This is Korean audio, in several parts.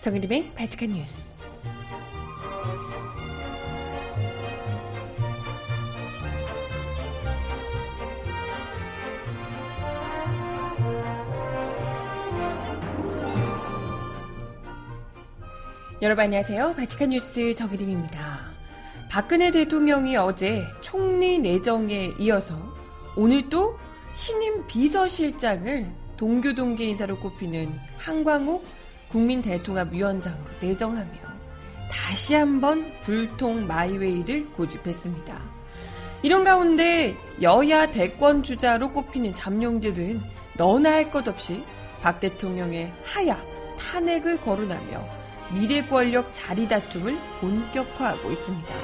정은림의 바칙한 뉴스. 여러분 안녕하세요. 바칙한 뉴스 정은림입니다. 박근혜 대통령이 어제 총리 내정에 이어서 오늘 또 신임 비서실장을 동교동계 인사로 꼽히는 한광욱 국민 대통합 위원장으로 내정하며 다시 한번 불통 마이웨이를 고집했습니다. 이런 가운데 여야 대권 주자로 꼽히는 잠룡들은 너나 할 것 없이 박 대통령의 하야, 탄핵을 거론하며 미래 권력 자리 다툼을 본격화하고 있습니다.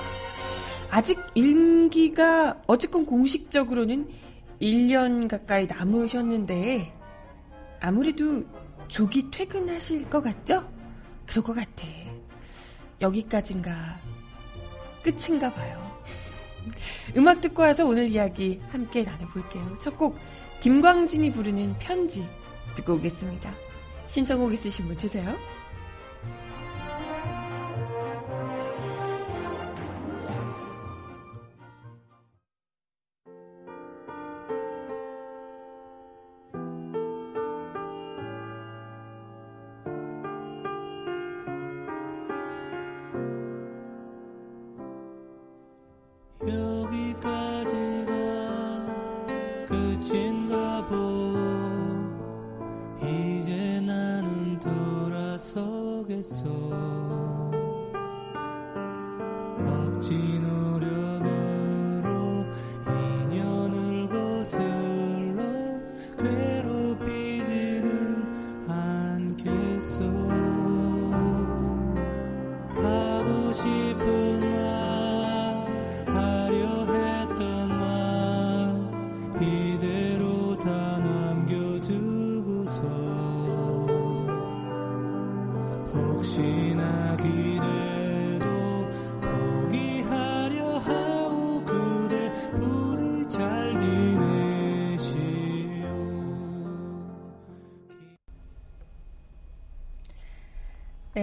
아직 임기가 어쨌건 공식적으로는 1년 가까이 남으셨는데 아무래도 조기 퇴근하실 것 같죠? 그럴 것 같아. 여기까지인가 끝인가 봐요. 음악 듣고 와서 오늘 이야기 함께 나눠볼게요. 첫 곡 김광진이 부르는 편지 듣고 오겠습니다. 신청곡 있으신 분 주세요.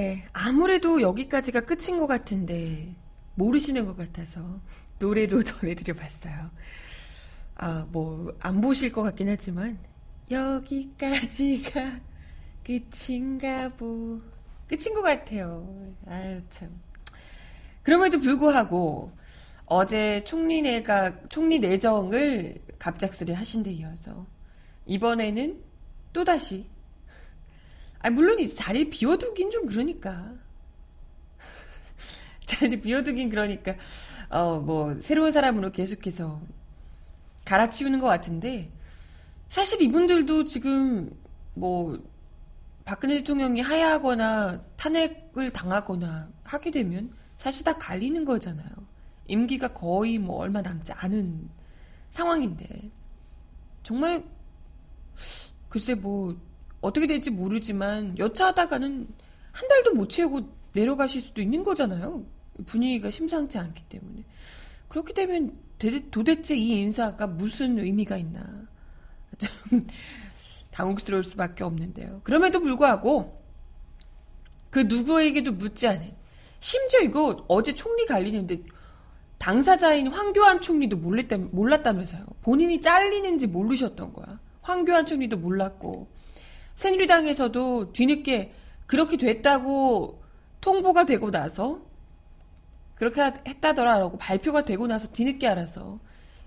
네, 아무래도 여기까지가 끝인 것 같은데 모르시는 것 같아서 노래로 전해드려 봤어요. 아, 뭐, 안 보실 것 같긴 하지만 여기까지가 끝인가 보. 끝인 것 같아요. 아유, 참. 그럼에도 불구하고 어제 총리 내각, 총리 내정을 갑작스레 하신 데 이어서 이번에는 또다시 아, 물론 이 자리 비워두긴 좀 그러니까. 자리 비워두긴 그러니까, 어, 뭐, 새로운 사람으로 계속해서 갈아치우는 것 같은데, 사실 이분들도 지금, 뭐, 박근혜 대통령이 하야하거나 탄핵을 당하거나 하게 되면 사실 다 갈리는 거잖아요. 임기가 거의 뭐 얼마 남지 않은 상황인데, 정말, 글쎄 뭐, 어떻게 될지 모르지만 여차하다가는 한 달도 못 채우고 내려가실 수도 있는 거잖아요. 분위기가 심상치 않기 때문에. 그렇게 되면 도대체 이 인사가 무슨 의미가 있나. 좀 당혹스러울 수밖에 없는데요. 그럼에도 불구하고 그 누구에게도 묻지 않은 심지어 이거 어제 총리 갈리는데 당사자인 황교안 총리도 몰랐다, 몰랐다면서요. 본인이 잘리는지 모르셨던 거야. 황교안 총리도 몰랐고 새누리당에서도 뒤늦게 그렇게 됐다고 통보가 되고 나서 그렇게 했다더라라고 발표가 되고 나서 뒤늦게 알아서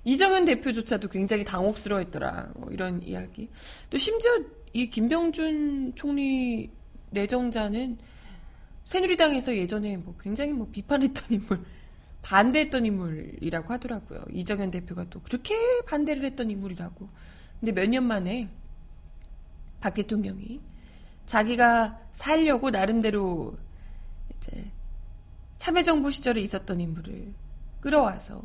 이정현 대표조차도 굉장히 당혹스러워했더라 뭐 이런 이야기. 또 심지어 이 김병준 총리 내정자는 새누리당에서 예전에 뭐 굉장히 뭐 비판했던 인물 반대했던 인물이라고 하더라고요. 이정현 대표가 또 그렇게 반대를 했던 인물이라고. 근데 몇 년 만에 박 대통령이 자기가 살려고 나름대로 이제 참여정부 시절에 있었던 인물을 끌어와서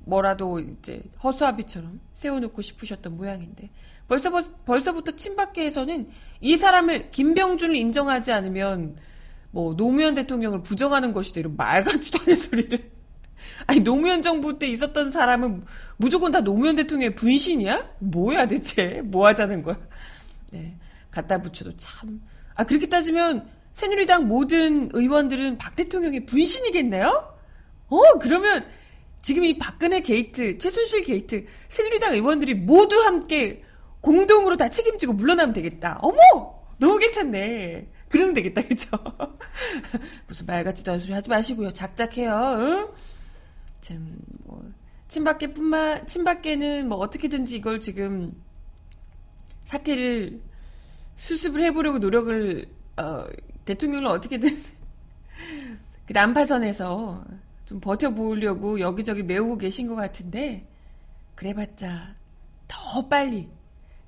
뭐라도 이제 허수아비처럼 세워놓고 싶으셨던 모양인데 벌써 벌써부터 친박계에서는 이 사람을 김병준을 인정하지 않으면 뭐 노무현 대통령을 부정하는 것이다 이런 말 같지도 않은 소리를 아니 노무현 정부 때 있었던 사람은 무조건 다 노무현 대통령의 분신이야? 뭐야 대체? 뭐 하자는 거야? 네. 갖다 붙여도 참. 아, 그렇게 따지면 새누리당 모든 의원들은 박 대통령의 분신이겠네요? 어, 그러면 지금 이 박근혜 게이트, 최순실 게이트, 새누리당 의원들이 모두 함께 공동으로 다 책임지고 물러나면 되겠다. 어머! 너무 괜찮네. 그러면 되겠다, 그죠? 무슨 말 같지도 않은 소리 하지 마시고요. 작작해요, 응? 참, 뭐, 친박계 뿐만, 친박계는 뭐 어떻게든지 이걸 지금 사태를 수습을 해보려고 노력을, 어, 대통령을 어떻게든 그 난파선에서 좀 버텨보려고 여기저기 메우고 계신 것 같은데, 그래봤자 더 빨리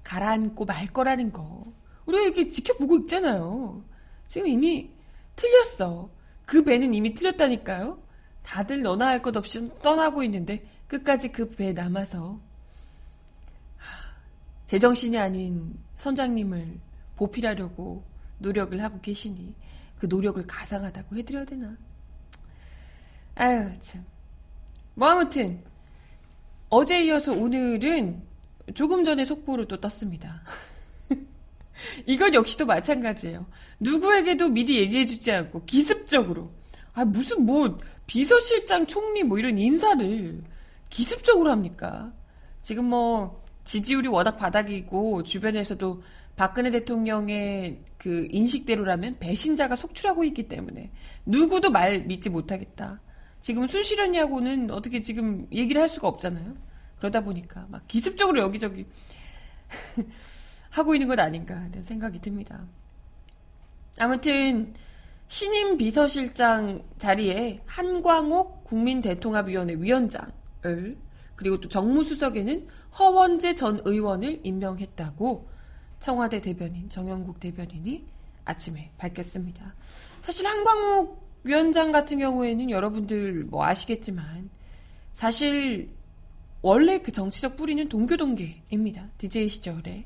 가라앉고 말 거라는 거. 우리가 이렇게 지켜보고 있잖아요. 지금 이미 틀렸어. 그 배는 이미 틀렸다니까요. 다들 너나 할 것 없이 떠나고 있는데 끝까지 그 배에 남아서 제정신이 아닌 선장님을 보필하려고 노력을 하고 계시니 그 노력을 가상하다고 해드려야 되나? 아유 참. 뭐 아무튼 어제 이어서 오늘은 조금 전에 속보로 또 떴습니다. 이건 역시도 마찬가지예요. 누구에게도 미리 얘기해주지 않고 기습적으로 아 무슨 뭐 비서실장 총리 뭐 이런 인사를 기습적으로 합니까? 지금 뭐 지지율이 워낙 바닥이고 주변에서도 박근혜 대통령의 그 인식대로라면 배신자가 속출하고 있기 때문에 누구도 말 믿지 못하겠다. 지금 순실현이하고는 어떻게 지금 얘기를 할 수가 없잖아요. 그러다 보니까 막 기습적으로 여기저기 하고 있는 것 아닌가 이런 생각이 듭니다. 아무튼 신임 비서실장 자리에 한광옥 국민대통합위원회 위원장을 그리고 또 정무수석에는 허원재 전 의원을 임명했다고 청와대 대변인 정영국 대변인이 아침에 밝혔습니다. 사실 한광욱 위원장 같은 경우에는 여러분들 뭐 아시겠지만 사실 원래 그 정치적 뿌리는 동교동계입니다. DJ 시절에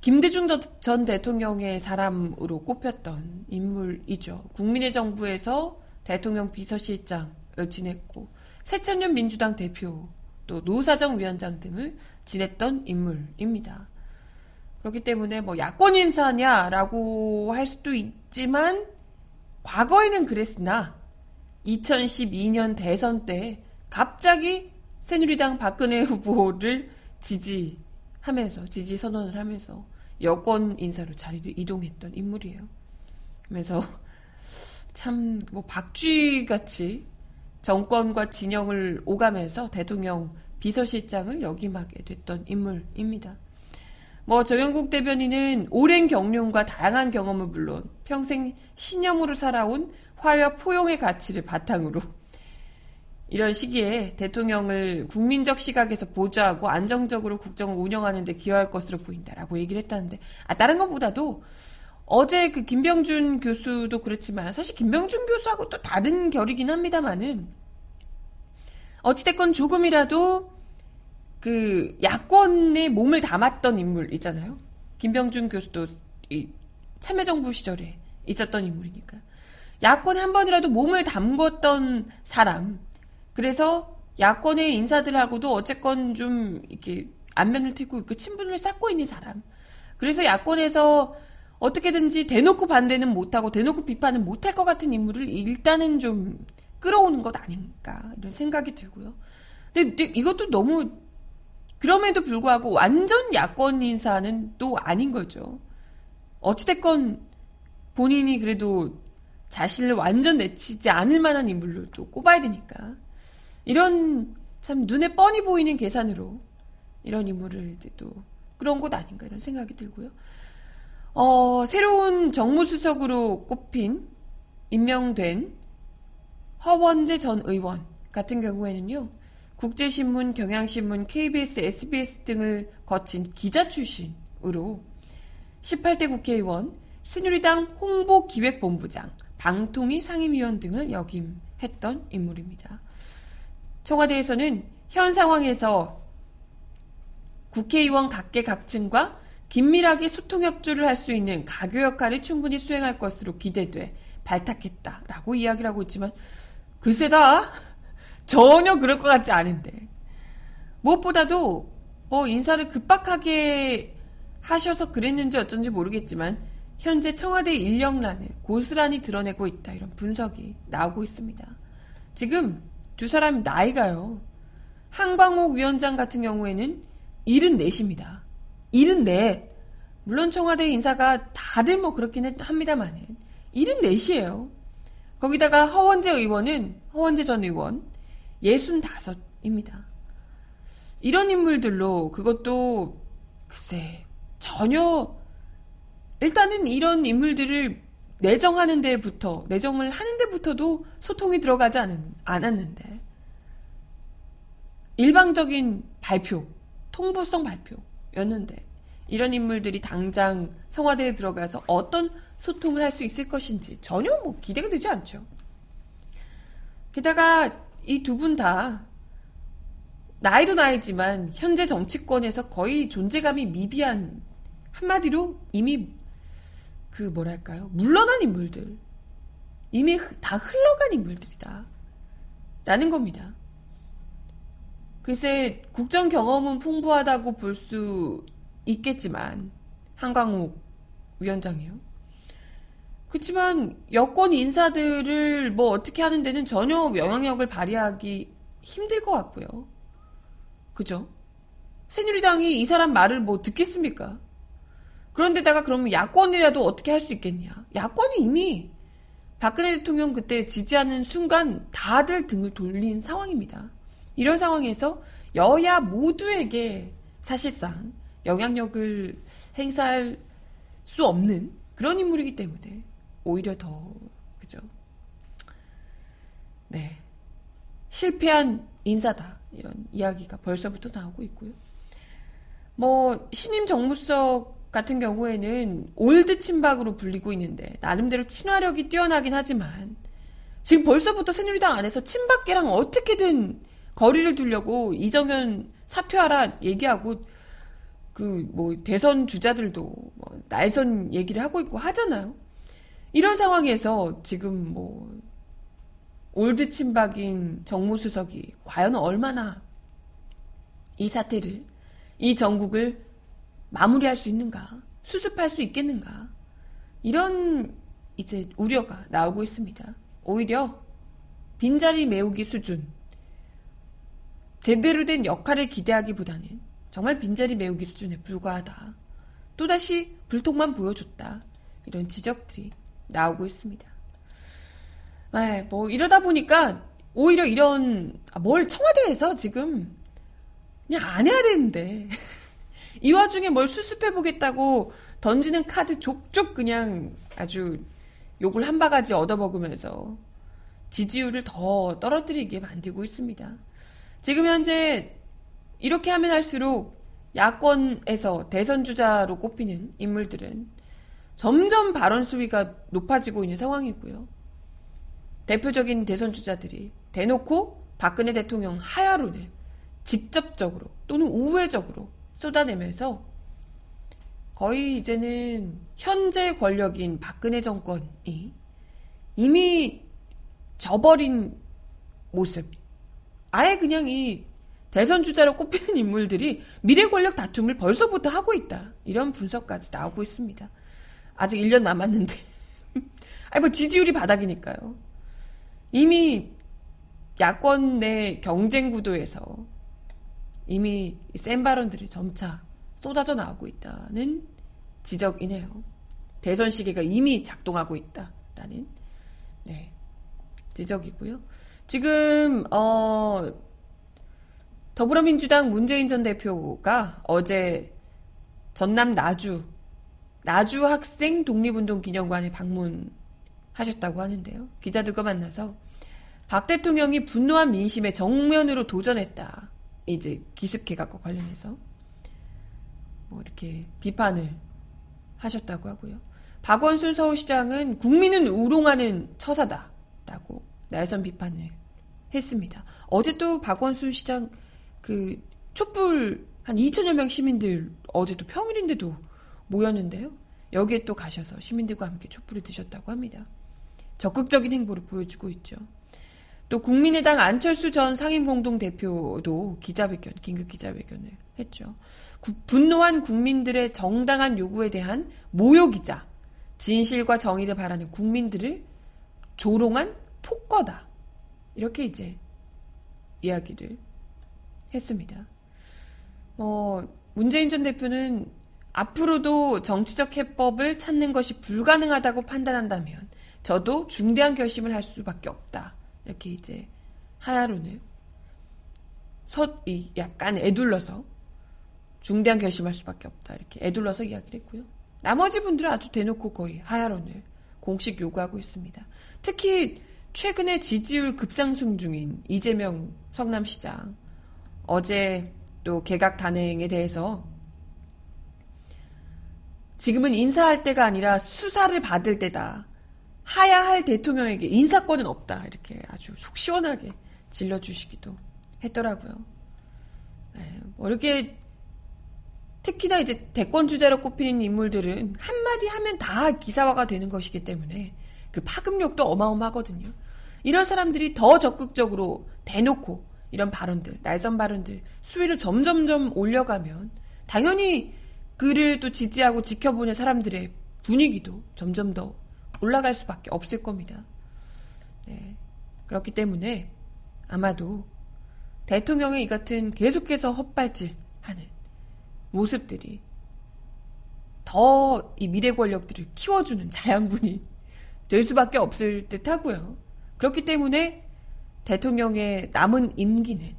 김대중 전 대통령의 사람으로 꼽혔던 인물이죠. 국민의 정부에서 대통령 비서실장을 지냈고 새천년 민주당 대표 또 노사정 위원장 등을 지냈던 인물입니다. 그렇기 때문에 뭐 야권 인사냐라고 할 수도 있지만 과거에는 그랬으나 2012년 대선 때 갑자기 새누리당 박근혜 후보를 지지하면서 지지 선언을 하면서 여권 인사로 자리를 이동했던 인물이에요. 그래서 참 뭐 박쥐 같이 정권과 진영을 오가면서 대통령 비서실장을 역임하게 됐던 인물입니다. 뭐 정영국 대변인은 오랜 경륜과 다양한 경험을 물론 평생 신념으로 살아온 화와 포용의 가치를 바탕으로 이런 시기에 대통령을 국민적 시각에서 보좌하고 안정적으로 국정을 운영하는 데 기여할 것으로 보인다라고 얘기를 했다는데 아 다른 것보다도 어제 그 김병준 교수도 그렇지만 사실 김병준 교수하고 또 다른 결이긴 합니다만은 어찌됐건 조금이라도 그 야권에 몸을 담았던 인물 있잖아요. 김병준 교수도 이 참여정부 시절에 있었던 인물이니까 야권에 한 번이라도 몸을 담궜던 사람 그래서 야권의 인사들하고도 어쨌건 좀 이렇게 안면을 트고 있고 친분을 쌓고 있는 사람. 그래서 야권에서 어떻게든지 대놓고 반대는 못하고 대놓고 비판은 못할 것 같은 인물을 일단은 좀 끌어오는 것 아닌가 이런 생각이 들고요. 근데 이것도 너무 그럼에도 불구하고 완전 야권 인사는 또 아닌 거죠. 어찌됐건 본인이 그래도 자신을 완전 내치지 않을 만한 인물로 또 꼽아야 되니까. 이런 참 눈에 뻔히 보이는 계산으로 이런 인물을 또 그런 곳 아닌가 이런 생각이 들고요. 어, 새로운 정무수석으로 꼽힌 임명된 허원재 전 의원 같은 경우에는요. 국제신문, 경향신문, KBS, SBS 등을 거친 기자 출신으로 18대 국회의원, 새누리당 홍보기획본부장, 방통위 상임위원 등을 역임했던 인물입니다. 청와대에서는 현 상황에서 국회의원 각계각층과 긴밀하게 소통 협조를 할 수 있는 가교 역할을 충분히 수행할 것으로 기대돼 발탁했다라고 이야기를 하고 있지만 글쎄다 전혀 그럴 것 같지 않은데 무엇보다도 뭐 인사를 급박하게 하셔서 그랬는지 어쩐지 모르겠지만 현재 청와대 인력란을 고스란히 드러내고 있다. 이런 분석이 나오고 있습니다. 지금 두 사람 나이가요. 한광옥 위원장 같은 경우에는 74입니다. 74. 물론 청와대 인사가 다들 뭐 그렇긴 합니다만은 74이에요. 거기다가 허원재 의원은 허원재 전 의원 65입니다. 이런 인물들로 그것도 글쎄 전혀 일단은 이런 인물들을 내정하는 데부터 내정을 하는 데부터도 소통이 들어가지 않은, 않았는데 일방적인 발표, 통보성 발표였는데 이런 인물들이 당장 청와대에 들어가서 어떤 소통을 할 수 있을 것인지 전혀 뭐 기대가 되지 않죠. 게다가 이 두 분 다 나이도 나이지만 현재 정치권에서 거의 존재감이 미비한 한마디로 이미 그 뭐랄까요 물러난 인물들 이미 다 흘러간 인물들이다 라는 겁니다. 글쎄 국정 경험은 풍부하다고 볼 수 있겠지만 한광욱 위원장이요. 그렇지만 여권 인사들을 뭐 어떻게 하는 데는 전혀 영향력을 발휘하기 힘들 것 같고요. 그죠? 새누리당이 이 사람 말을 뭐 듣겠습니까? 그런데다가 그러면 야권이라도 어떻게 할 수 있겠냐? 야권이 이미 박근혜 대통령 그때 지지하는 순간 다들 등을 돌린 상황입니다. 이런 상황에서 여야 모두에게 사실상 영향력을 행사할 수 없는 그런 인물이기 때문에 오히려 더 그죠? 네 실패한 인사다 이런 이야기가 벌써부터 나오고 있고요. 뭐 신임 정무수석 같은 경우에는 old 친박으로 불리고 있는데 나름대로 친화력이 뛰어나긴 하지만 지금 벌써부터 새누리당 안에서 친박계랑 어떻게든 거리를 두려고 이정현 사퇴하라 얘기하고 그 뭐 대선 주자들도 뭐 날선 얘기를 하고 있고 하잖아요. 이런 상황에서 지금 뭐 old 친박인 정무수석이 과연 얼마나 이 사태를 이 정국을 마무리할 수 있는가 수습할 수 있겠는가 이런 이제 우려가 나오고 있습니다. 오히려 빈자리 메우기 수준 제대로 된 역할을 기대하기보다는 정말 빈자리 메우기 수준에 불과하다. 또다시 불통만 보여줬다. 이런 지적들이 나오고 있습니다. 네, 뭐 이러다 보니까 오히려 이런 아, 뭘 청와대에서 지금 그냥 안 해야 되는데 이 와중에 뭘 수습해 보겠다고 던지는 카드 족족 그냥 아주 욕을 한 바가지 얻어먹으면서 지지율을 더 떨어뜨리게 만들고 있습니다. 지금 현재 이렇게 하면 할수록 야권에서 대선 주자로 꼽히는 인물들은 점점 발언 수위가 높아지고 있는 상황이고요. 대표적인 대선 주자들이 대놓고 박근혜 대통령 하야론을 직접적으로 또는 우회적으로 쏟아내면서 거의 이제는 현재 권력인 박근혜 정권이 이미 저버린 모습. 아예 그냥 이 대선 주자로 꼽히는 인물들이 미래 권력 다툼을 벌써부터 하고 있다. 이런 분석까지 나오고 있습니다. 아직 1년 남았는데. 아니, 뭐 지지율이 바닥이니까요. 이미 야권 내 경쟁 구도에서 이미 센 발언들이 점차 쏟아져 나오고 있다는 지적이네요. 대선 시계가 이미 작동하고 있다라는 네, 지적이고요. 지금 어, 더불어민주당 문재인 전 대표가 어제 전남 나주 나주 학생 독립운동 기념관에 방문하셨다고 하는데요. 기자들과 만나서 박 대통령이 분노한 민심에 정면으로 도전했다. 이제 기습개각과 관련해서 뭐 이렇게 비판을 하셨다고 하고요. 박원순 서울시장은 국민은 우롱하는 처사다라고 날선 비판을 했습니다. 어제 또 박원순 시장 그 촛불 한 2천여 명 시민들 어제 또 평일인데도 모였는데요. 여기에 또 가셔서 시민들과 함께 촛불을 드셨다고 합니다. 적극적인 행보를 보여주고 있죠. 또 국민의당 안철수 전 상임공동대표도 기자회견, 긴급 기자회견을 했죠. 구, 분노한 국민들의 정당한 요구에 대한 모욕이자 진실과 정의를 바라는 국민들을 조롱한 폭거다. 이렇게 이제 이야기를 했습니다. 뭐 문재인 전 대표는 앞으로도 정치적 해법을 찾는 것이 불가능하다고 판단한다면 저도 중대한 결심을 할 수밖에 없다. 이렇게 이제 하야론을 서, 약간 애둘러서 중대한 결심할 수밖에 없다. 이렇게 애둘러서 이야기를 했고요. 나머지 분들은 아주 대놓고 거의 하야론을 공식 요구하고 있습니다. 특히 최근에 지지율 급상승 중인 이재명 성남시장 어제 또 개각 단행에 대해서 지금은 인사할 때가 아니라 수사를 받을 때다. 하야 할 대통령에게 인사권은 없다. 이렇게 아주 속 시원하게 질러주시기도 했더라고요. 네, 뭐 이렇게 특히나 이제 대권 주자로 꼽히는 인물들은 한마디 하면 다 기사화가 되는 것이기 때문에 그 파급력도 어마어마하거든요. 이런 사람들이 더 적극적으로 대놓고 이런 발언들, 날선 발언들 수위를 점점점 올려가면 당연히 그를 또 지지하고 지켜보는 사람들의 분위기도 점점 더 올라갈 수밖에 없을 겁니다. 네. 그렇기 때문에 아마도 대통령의 이 같은 계속해서 헛발질 하는 모습들이 더 이 미래 권력들을 키워주는 자양분이 될 수밖에 없을 듯 하고요. 그렇기 때문에 대통령의 남은 임기는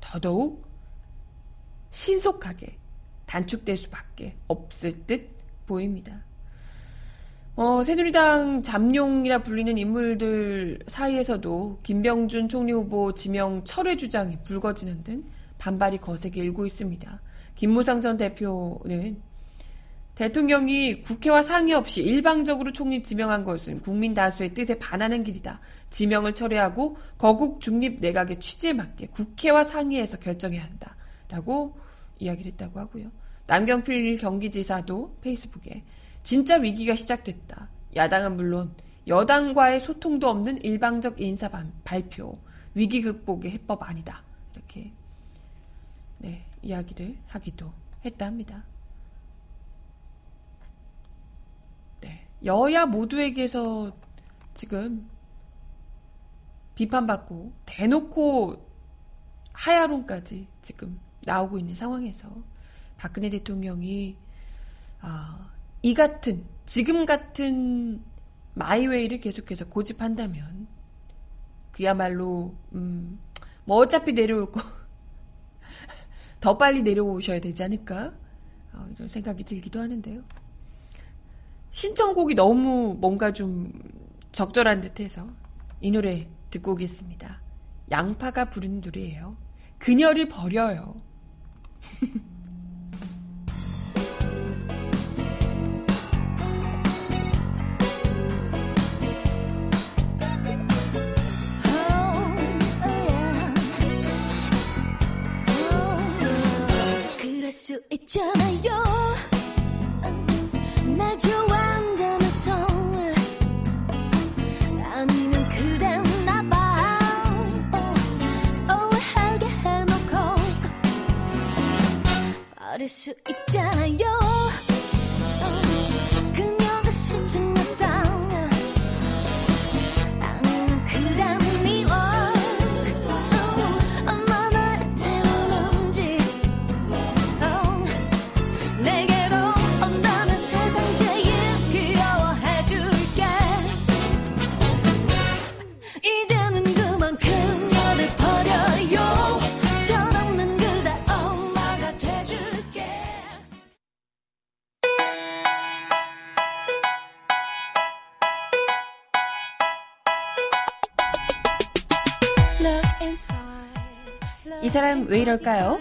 더더욱 신속하게 단축될 수밖에 없을 듯 보입니다. 어, 새누리당 잠룡이라 불리는 인물들 사이에서도 김병준 총리 후보 지명 철회 주장이 불거지는 등 반발이 거세게 일고 있습니다. 김무상 전 대표는 대통령이 국회와 상의 없이 일방적으로 총리 지명한 것은 국민 다수의 뜻에 반하는 길이다. 지명을 철회하고 거국 중립 내각의 취지에 맞게 국회와 상의해서 결정해야 한다. 라고 이야기를 했다고 하고요. 남경필 경기지사도 페이스북에 진짜 위기가 시작됐다. 야당은 물론 여당과의 소통도 없는 일방적 인사 발표. 위기 극복의 해법 아니다. 이렇게 네, 이야기를 하기도 했다 합니다. 네, 여야 모두에게서 지금 비판받고 대놓고 하야론까지 지금 나오고 있는 상황에서 박근혜 대통령이 아, 이 같은 지금 같은 마이웨이를 계속해서 고집한다면 그야말로 음, 뭐 어차피 내려올 거 더 빨리 내려오셔야 되지 않을까 어, 이런 생각이 들기도 하는데요. 신청곡이 너무 뭔가 좀 적절한 듯해서 이 노래 듣고 오겠습니다. 양파가 부른 노래예요. 그녀를 버려요. 수 있잖아요. 나 좋아한다면서 아니면 그댄 나봐. 오해하게 해놓고. 버릴 수 있 왜 이럴까요?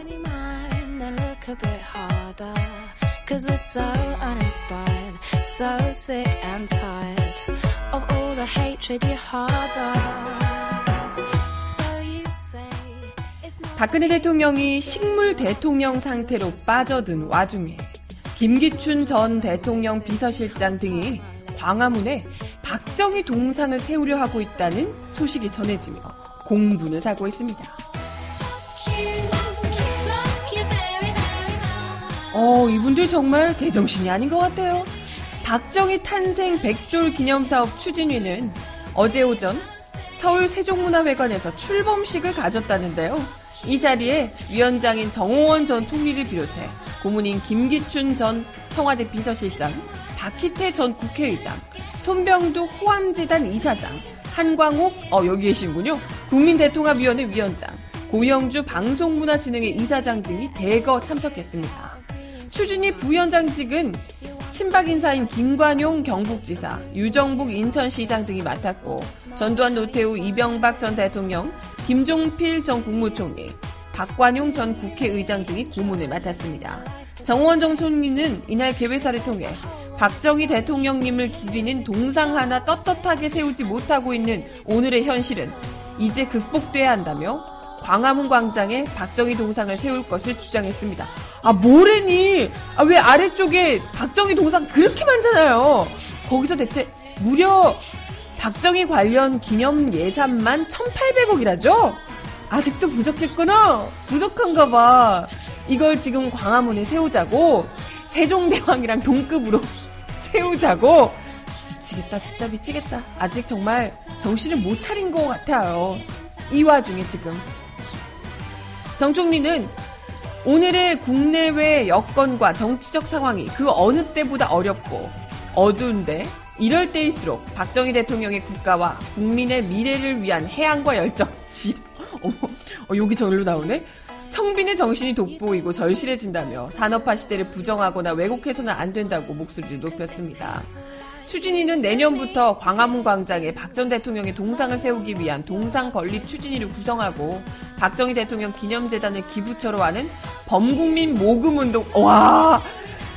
박근혜 대통령이 식물 대통령 상태로 빠져든 와중에 김기춘 전 대통령 비서실장 등이 광화문에 박정희 동상을 세우려 하고 있다는 소식이 전해지며 공분을 사고 있습니다. 어, 이분들 정말 제정신이 아닌 것 같아요. 박정희 탄생 백돌 기념사업 추진위는 어제 오전 서울 세종문화회관에서 출범식을 가졌다는데요. 이 자리에 위원장인 정호원 전 총리를 비롯해 고문인 김기춘 전 청와대 비서실장, 박희태 전 국회의장, 손병두 호암재단 이사장, 한광옥, 어, 여기 계신군요. 국민대통합위원회 위원장, 고영주 방송문화진흥회 이사장 등이 대거 참석했습니다. 추진이 부위원장직은 친박 인사인 김관용 경북지사, 유정북 인천시장 등이 맡았고 전두환 노태우 이병박 전 대통령, 김종필 전 국무총리, 박관용 전 국회의장 등이 고문을 맡았습니다. 정원 정 총리는 이날 개회사를 통해 박정희 대통령님을 기리는 동상 하나 떳떳하게 세우지 못하고 있는 오늘의 현실은 이제 극복돼야 한다며 광화문 광장에 박정희 동상을 세울 것을 주장했습니다. 아, 뭐래니? 아, 왜 아래쪽에 박정희 동상 그렇게 많잖아요. 거기서 대체 무려 박정희 관련 기념 예산만 1,800억이라죠? 아직도 부족했구나. 부족한가 봐. 이걸 지금 광화문에 세우자고 세종대왕이랑 동급으로 세우자고 미치겠다 진짜 미치겠다 아직 정말 정신을 못 차린 것 같아요 이 와중에 지금 정총리는 오늘의 국내외 여건과 정치적 상황이 그 어느 때보다 어렵고 어두운데 이럴 때일수록 박정희 대통령의 국가와 국민의 미래를 위한 해안과 열정. 지 어, 여기 저리로 나오네. 청빈의 정신이 돋보이고 절실해진다며 산업화 시대를 부정하거나 왜곡해서는 안 된다고 목소리를 높였습니다. 추진위는 내년부터 광화문 광장에 박 전 대통령의 동상을 세우기 위한 동상 건립 추진위를 구성하고 박정희 대통령 기념재단을 기부처로 하는 범국민 모금운동 와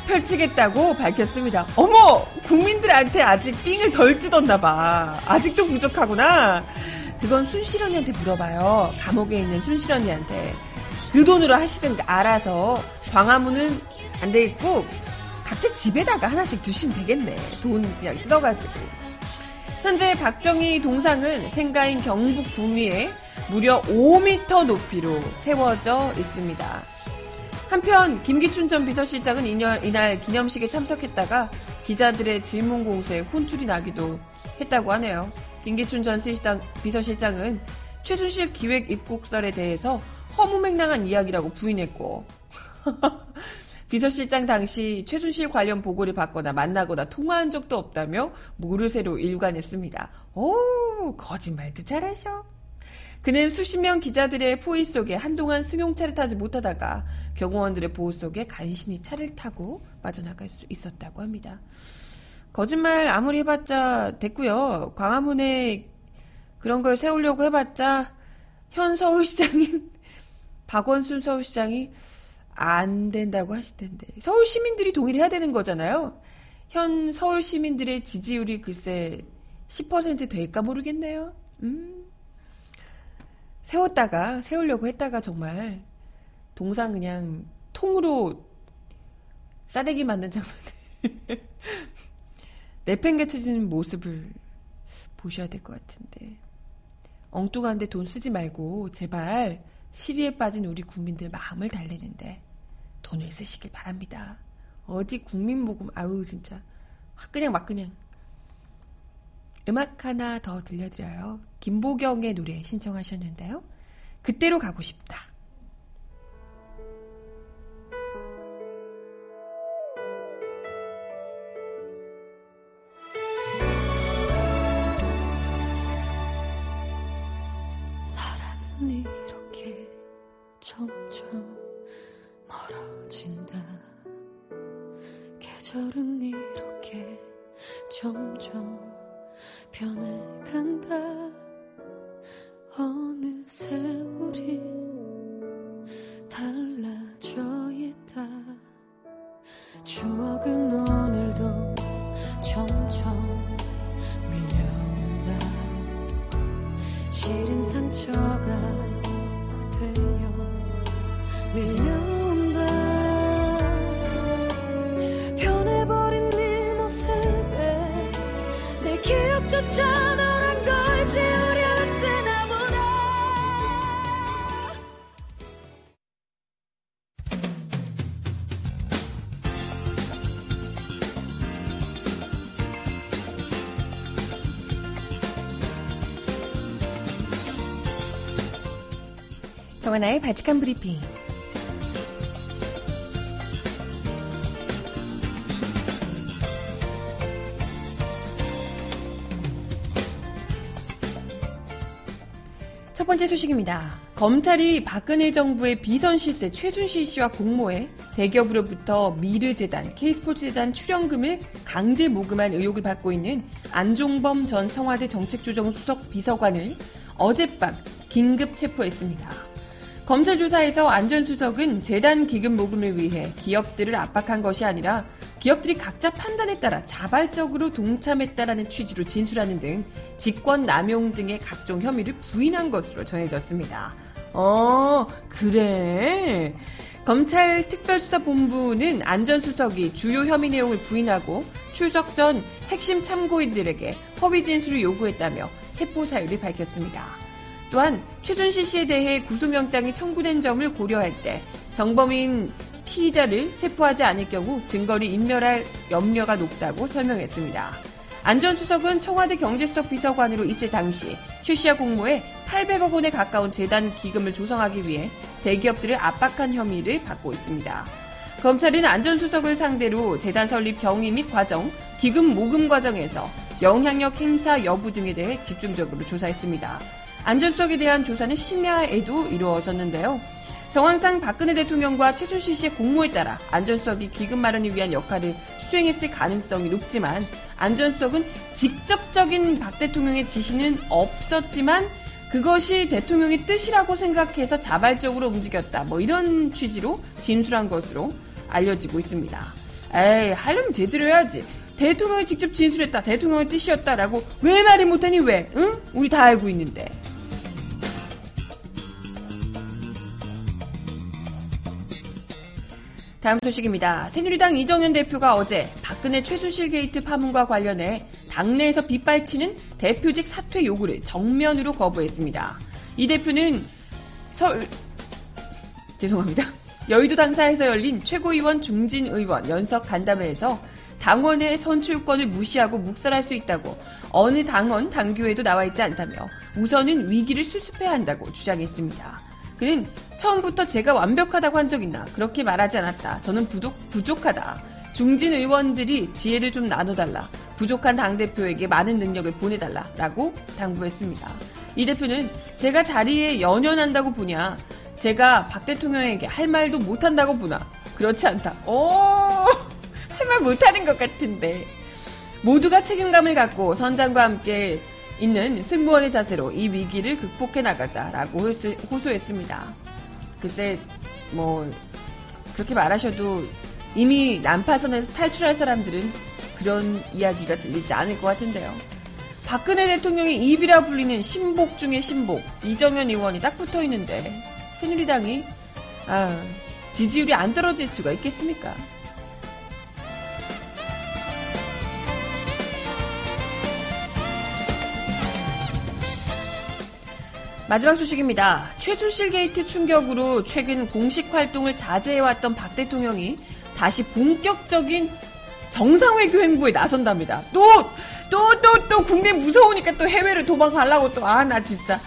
펼치겠다고 밝혔습니다. 어머 국민들한테 아직 삥을 덜 뜯었나 봐. 아직도 부족하구나. 그건 순실언니한테 물어봐요. 감옥에 있는 순실언니한테. 그 돈으로 하시든가 알아서 광화문은 안 되겠고 각자 집에다가 하나씩 두시면 되겠네. 돈 그냥 뜯어가지고. 현재 박정희 동상은 생가인 경북 구미에 무려 5m 높이로 세워져 있습니다. 한편 김기춘 전 비서실장은 이날, 이날 기념식에 참석했다가 기자들의 질문 공세에 혼쭐이 나기도 했다고 하네요. 김기춘 전 비서실장은 최순실 기획 입국설에 대해서 허무맹랑한 이야기라고 부인했고 비서실장 당시 최순실 관련 보고를 받거나 만나거나 통화한 적도 없다며 모르쇠로 일관했습니다. 오 거짓말도 잘하셔. 그는 수십 명 기자들의 포위 속에 한동안 승용차를 타지 못하다가 경호원들의 보호 속에 간신히 차를 타고 빠져나갈 수 있었다고 합니다. 거짓말 아무리 해봤자 됐고요. 광화문에 그런 걸 세우려고 해봤자 현 서울시장인 박원순 서울시장이 안 된다고 하실 텐데 서울 시민들이 동의를 해야 되는 거잖아요. 현 서울 시민들의 지지율이 글쎄 10% 될까 모르겠네요. 음. 세웠다가 세우려고 했다가 정말 동상 그냥 통으로 싸대기 맞는 장면을 내팽개쳐지는 모습을 보셔야 될 것 같은데 엉뚱한데 돈 쓰지 말고 제발 시리에 빠진 우리 국민들 마음을 달래는데 돈을 쓰시길 바랍니다. 어디 국민 모금 아우 진짜 확 그냥 막 그냥 음악 하나 더 들려드려요. 김보경의 노래 신청하셨는데요. 그때로 가고 싶다. 정하나의 바칙한 브리핑. 첫 번째 소식입니다. 검찰이 박근혜 정부의 비선 실세 최순실 씨와 공모해 대기업으로부터 미르재단, K스포츠재단 출연금을 강제 모금한 의혹을 받고 있는 안종범 전 청와대 정책조정수석 비서관을 어젯밤 긴급 체포했습니다. 검찰 조사에서 안전수석은 재단 기금 모금을 위해 기업들을 압박한 것이 아니라 기업들이 각자 판단에 따라 자발적으로 동참했다라는 취지로 진술하는 등 직권 남용 등의 각종 혐의를 부인한 것으로 전해졌습니다. 어, 그래. 검찰 특별수사본부는 안전수석이 주요 혐의 내용을 부인하고 출석 전 핵심 참고인들에게 허위 진술을 요구했다며 체포 사유를 밝혔습니다. 또한 최순실 씨에 대해 구속영장이 청구된 점을 고려할 때 정범인 피의자를 체포하지 않을 경우 증거를 인멸할 염려가 높다고 설명했습니다. 안 전 수석은 청와대 경제수석 비서관으로 있을 당시 최 씨와 공모에 800억 원에 가까운 재단 기금을 조성하기 위해 대기업들을 압박한 혐의를 받고 있습니다. 검찰은 안 전 수석을 상대로 재단 설립 경위 및 과정, 기금 모금 과정에서 영향력 행사 여부 등에 대해 집중적으로 조사했습니다. 안전수석에 대한 조사는 심야에도 이루어졌는데요. 정황상 박근혜 대통령과 최순실 씨의 공모에 따라 안전수석이 기금 마련을 위한 역할을 수행했을 가능성이 높지만 안전수석은 직접적인 박 대통령의 지시는 없었지만 그것이 대통령의 뜻이라고 생각해서 자발적으로 움직였다. 뭐 이런 취지로 진술한 것으로 알려지고 있습니다. 에이, 하려면 제대로 해야지. 대통령이 직접 진술했다. 대통령의 뜻이었다라고 왜 말을 못하니 왜? 응? 우리 다 알고 있는데. 다음 소식입니다. 새누리당 이정현 대표가 어제 박근혜 최순실 게이트 파문과 관련해 당내에서 빗발치는 대표직 사퇴 요구를 정면으로 거부했습니다. 이 대표는 설 죄송합니다. 여의도 당사에서 열린 최고위원 중진 의원 연석 간담회에서 당원의 선출권을 무시하고 묵살할 수 있다고 어느 당원 당규에도 나와 있지 않다며 우선은 위기를 수습해야 한다고 주장했습니다. 그는 처음부터 제가 완벽하다고 한 적 있나 그렇게 말하지 않았다. 저는 부족, 부족하다. 중진 의원들이 지혜를 좀 나눠달라. 부족한 당대표에게 많은 능력을 보내달라. 라고 당부했습니다. 이 대표는 제가 자리에 연연한다고 보냐. 제가 박 대통령에게 할 말도 못한다고 보나. 그렇지 않다. 오! 할말 못하는 것 같은데. 모두가 책임감을 갖고 선장과 함께 있는 승무원의 자세로 이 위기를 극복해 나가자라고 호소했습니다. 글쎄, 뭐, 그렇게 말하셔도 이미 난파선에서 탈출할 사람들은 그런 이야기가 들리지 않을 것 같은데요. 박근혜 대통령의 입이라 불리는 심복 중의 심복, 이정현 의원이 딱 붙어 있는데, 새누리당이, 아, 지지율이 안 떨어질 수가 있겠습니까? 마지막 소식입니다. 최순실 게이트 충격으로 최근 공식 활동을 자제해왔던 박 대통령이 다시 본격적인 정상외교 행보에 나선답니다. 또, 또, 또, 또 국내 무서우니까 또 해외를 도망가려고 또, 아, 나 진짜.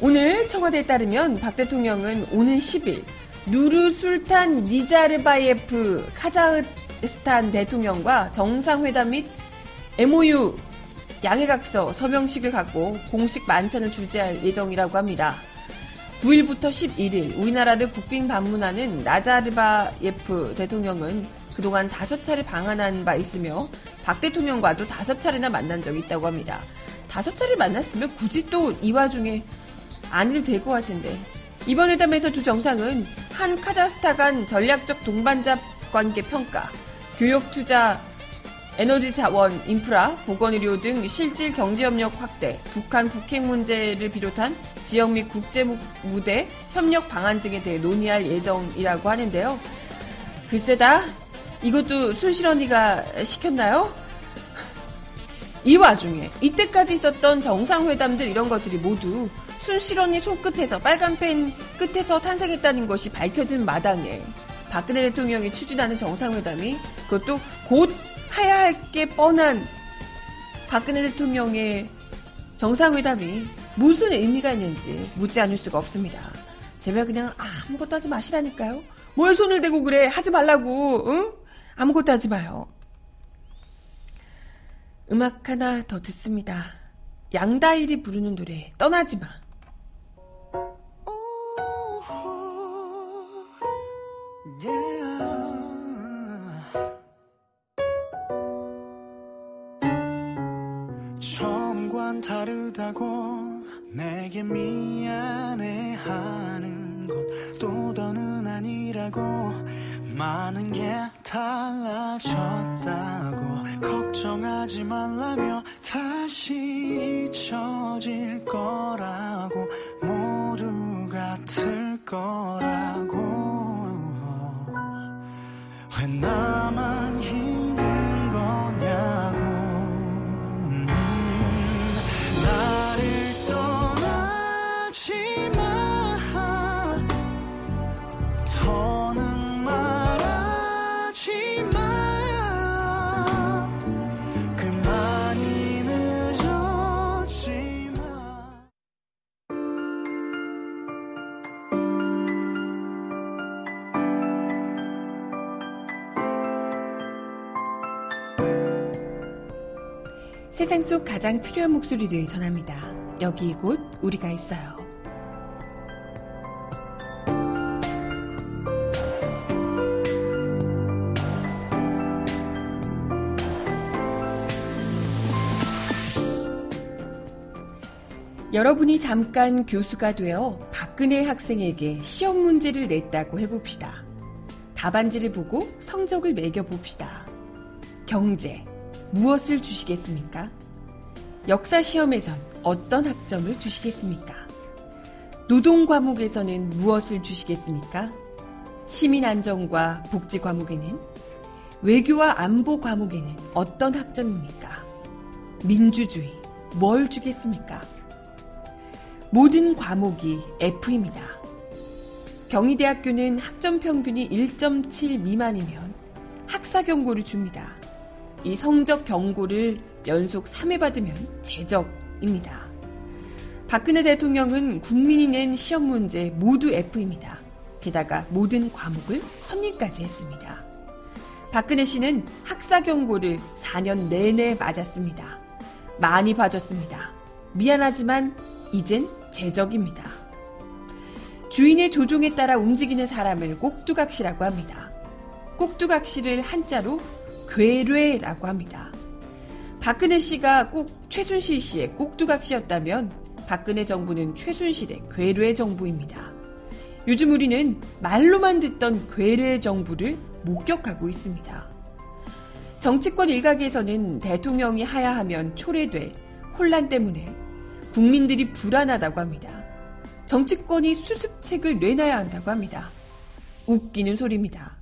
오늘 청와대에 따르면 박 대통령은 오는 10일 누르 술탄 니자르바예프 카자흐스탄 대통령과 정상회담 및 MOU 양해각서 서명식을 갖고 공식 만찬을 주재할 예정이라고 합니다. 9일부터 11일 우리나라를 국빈 방문하는 나자르바예프 대통령은 그동안 다섯 차례 방한한 바 있으며 박 대통령과도 다섯 차례나 만난 적이 있다고 합니다. 다섯 차례 만났으면 굳이 또 이 와중에 안 해도 될것 같은데 이번 회담에서 두 정상은 한 카자흐스탄 간 전략적 동반자 관계 평가, 교역 투자 에너지 자원, 인프라, 보건의료 등 실질 경제협력 확대, 북한 북핵 문제를 비롯한 지역 및 국제 무대 협력 방안 등에 대해 논의할 예정이라고 하는데요. 글쎄다, 이것도 순실 언니가 시켰나요? 이 와중에 이때까지 있었던 정상회담들 이런 것들이 모두 순실 언니 손끝에서 빨간 펜 끝에서 탄생했다는 것이 밝혀진 마당에 박근혜 대통령이 추진하는 정상회담이 그것도 곧 해야 할 게 뻔한 박근혜 대통령의 정상회담이 무슨 의미가 있는지 묻지 않을 수가 없습니다. 제발 그냥 아무것도 하지 마시라니까요. 뭘 손을 대고 그래. 하지 말라고. 응? 아무것도 하지 마요. 음악 하나 더 듣습니다. 양다일이 부르는 노래 떠나지 마. 미안해하는 것또 더는 아니라고. 많은 게 달라졌다고 걱정하지 말라며 세상 속 가장 필요한 목소리를 전합니다. 여기 이곳 우리가 있어요. 여러분이 잠깐 교수가 되어 박근혜 학생에게 시험 문제를 냈다고 해봅시다. 답안지를 보고 성적을 매겨봅시다. 경제, 무엇을 주시겠습니까? 역사 시험에선 어떤 학점을 주시겠습니까? 노동 과목에서는 무엇을 주시겠습니까? 시민 안정과 복지 과목에는 외교와 안보 과목에는 어떤 학점입니까? 민주주의 뭘 주겠습니까? 모든 과목이 F입니다. 경희대학교는 학점 평균이 1.7 미만이면 학사 경고를 줍니다. 이 성적 경고를 연속 3회 받으면 제적입니다. 박근혜 대통령은 국민이 낸 시험 문제 모두 F입니다. 게다가 모든 과목을 헌일까지 했습니다. 박근혜 씨는 학사 경고를 4년 내내 맞았습니다. 많이 봐줬습니다. 미안하지만 이젠 제적입니다. 주인의 조종에 따라 움직이는 사람을 꼭두각시라고 합니다. 꼭두각시를 한자로 괴뢰라고 합니다. 박근혜 씨가 꼭 최순실 씨의 꼭두각시였다면 박근혜 정부는 최순실의 괴뢰 정부입니다. 요즘 우리는 말로만 듣던 괴뢰 정부를 목격하고 있습니다. 정치권 일각에서는 대통령이 하야하면 초래돼 혼란 때문에 국민들이 불안하다고 합니다. 정치권이 수습책을 내놔야 한다고 합니다. 웃기는 소리입니다.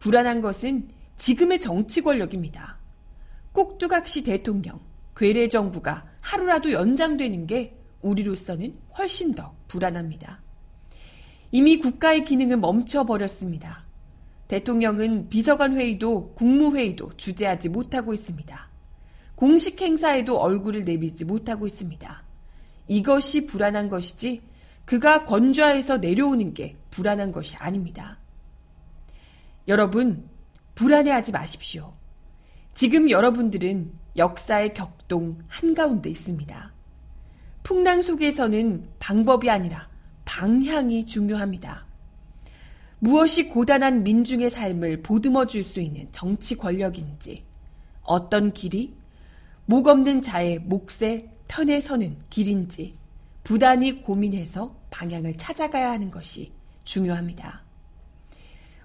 불안한 것은 지금의 정치 권력입니다. 꼭두각시 대통령, 괴뢰 정부가 하루라도 연장되는 게 우리로서는 훨씬 더 불안합니다. 이미 국가의 기능은 멈춰버렸습니다. 대통령은 비서관 회의도 국무회의도 주재하지 못하고 있습니다. 공식 행사에도 얼굴을 내밀지 못하고 있습니다. 이것이 불안한 것이지 그가 권좌에서 내려오는 게 불안한 것이 아닙니다. 여러분, 불안해하지 마십시오. 지금 여러분들은 역사의 격동 한가운데 있습니다. 풍랑 속에서는 방법이 아니라 방향이 중요합니다. 무엇이 고단한 민중의 삶을 보듬어 줄 수 있는 정치 권력인지, 어떤 길이 목 없는 자의 몫의 편에 서는 길인지 부단히 고민해서 방향을 찾아가야 하는 것이 중요합니다.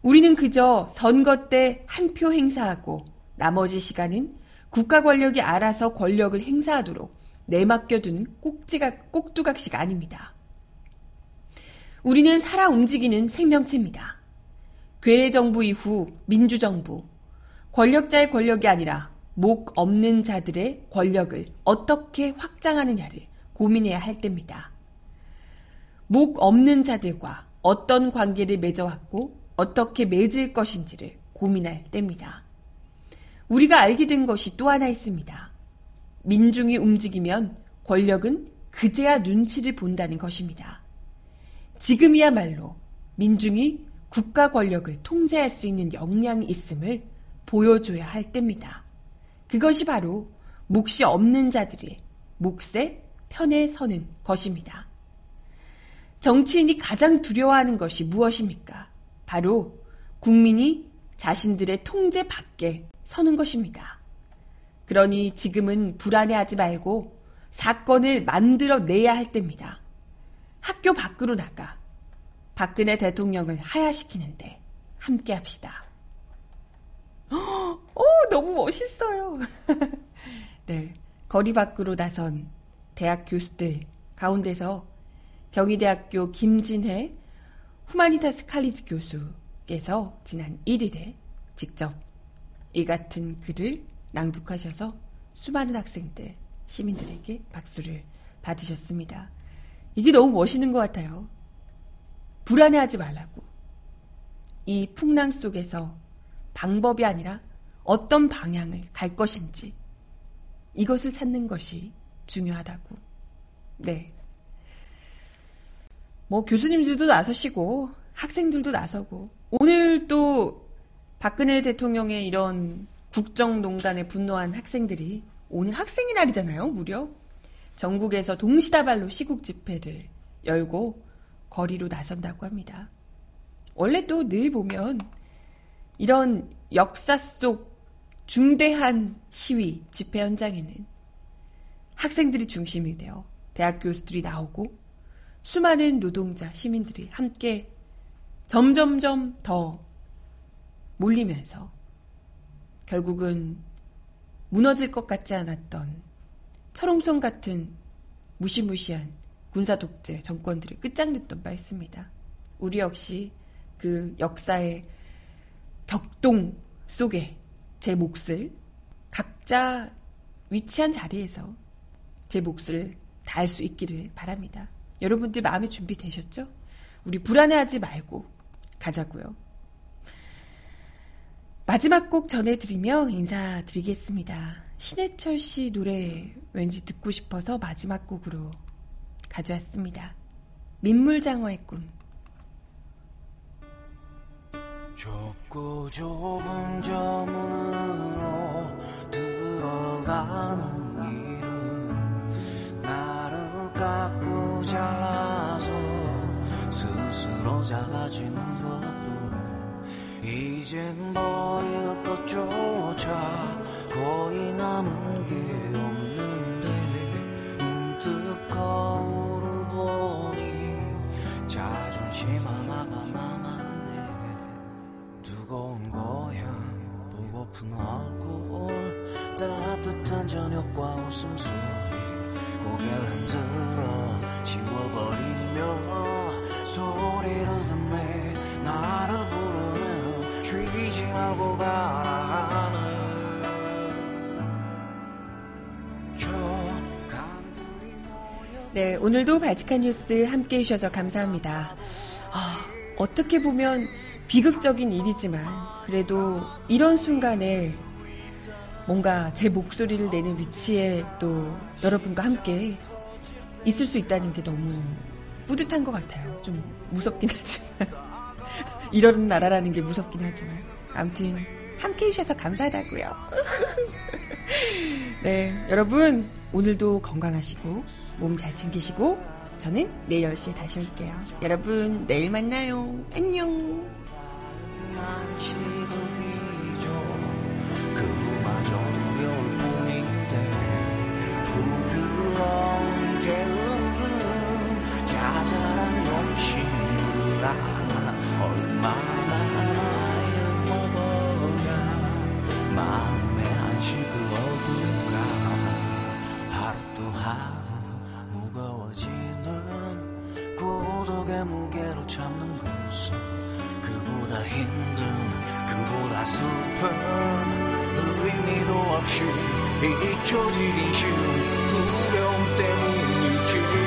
우리는 그저 선거 때 한 표 행사하고 나머지 시간은 국가 권력이 알아서 권력을 행사하도록 내맡겨둔 꼭지가, 꼭두각시가 아닙니다. 우리는 살아 움직이는 생명체입니다. 괴뢰 정부 이후 민주정부, 권력자의 권력이 아니라 목 없는 자들의 권력을 어떻게 확장하느냐를 고민해야 할 때입니다. 목 없는 자들과 어떤 관계를 맺어왔고 어떻게 맺을 것인지를 고민할 때입니다. 우리가 알게 된 것이 또 하나 있습니다. 민중이 움직이면 권력은 그제야 눈치를 본다는 것입니다. 지금이야말로 민중이 국가 권력을 통제할 수 있는 역량이 있음을 보여줘야 할 때입니다. 그것이 바로 몫이 없는 자들의 몫의 편에 서는 것입니다. 정치인이 가장 두려워하는 것이 무엇입니까? 바로 국민이 자신들의 통제 밖에 서는 것입니다. 그러니 지금은 불안해하지 말고 사건을 만들어내야 할 때입니다. 학교 밖으로 나가 박근혜 대통령을 하야시키는데 함께 합시다. 오, 너무 멋있어요. 네. 거리 밖으로 나선 대학 교수들 가운데서 경희대학교 김진혜 후마니타스 칼리지 교수께서 지난 1일에 직접 이 같은 글을 낭독하셔서 수많은 학생들, 시민들에게 박수를 받으셨습니다. 이게 너무 멋있는 것 같아요. 불안해하지 말라고. 이 풍랑 속에서 방법이 아니라 어떤 방향을 갈 것인지 이것을 찾는 것이 중요하다고. 네. 뭐 교수님들도 나서시고 학생들도 나서고 오늘 또 박근혜 대통령의 이런 국정농단에 분노한 학생들이 오늘 학생의 날이잖아요, 무려. 전국에서 동시다발로 시국 집회를 열고 거리로 나선다고 합니다. 원래 또 늘 보면 이런 역사 속 중대한 시위 집회 현장에는 학생들이 중심이 되어 대학 교수들이 나오고 수많은 노동자, 시민들이 함께 점점점 더 몰리면서 결국은 무너질 것 같지 않았던 철옹성 같은 무시무시한 군사 독재 정권들을 끝장냈던 바 있습니다. 우리 역시 그 역사의 격동 속에 제 몫을 각자 위치한 자리에서 제 몫을 다할 수 있기를 바랍니다. 여러분들 마음의 준비 되셨죠? 우리 불안해하지 말고 가자고요. 마지막 곡 전해드리며 인사드리겠습니다. 신해철 씨 노래 왠지 듣고 싶어서 마지막 곡으로 가져왔습니다. 민물장어의 꿈. 좁고 좁은 저 문으로 들어가는 작아지는 것뿐 이젠 버릴 것조차 거의 남은 게 없는데 문득 거울을 보니 자존심 하나가 남았네. 뜨거운 고향 보고픈 얼굴 따뜻한 저녁과 웃음소리 고개를 흔들어 지워버리며 소리를 듣네 나를 부르는 쉬지 말고 가라 모여 네, 오늘도 발칙한 뉴스 함께 해주셔서 감사합니다. 아, 어떻게 보면 비극적인 일이지만, 그래도 이런 순간에 뭔가 제 목소리를 내는 위치에 또 여러분과 함께 있을 수 있다는 게 너무 뿌듯한 것 같아요. 좀 무섭긴 하지만. 이런 나라라는 게 무섭긴 하지만. 아무튼, 함께 해주셔서 감사하다고요. 네, 여러분 오늘도 건강하시고 몸 잘 챙기시고 저는 내일 10시에 다시 올게요. 여러분 내일 만나요. 안녕. 슬픈 의미도 없이 잊혀지긴 쉬운 두려움 때문이지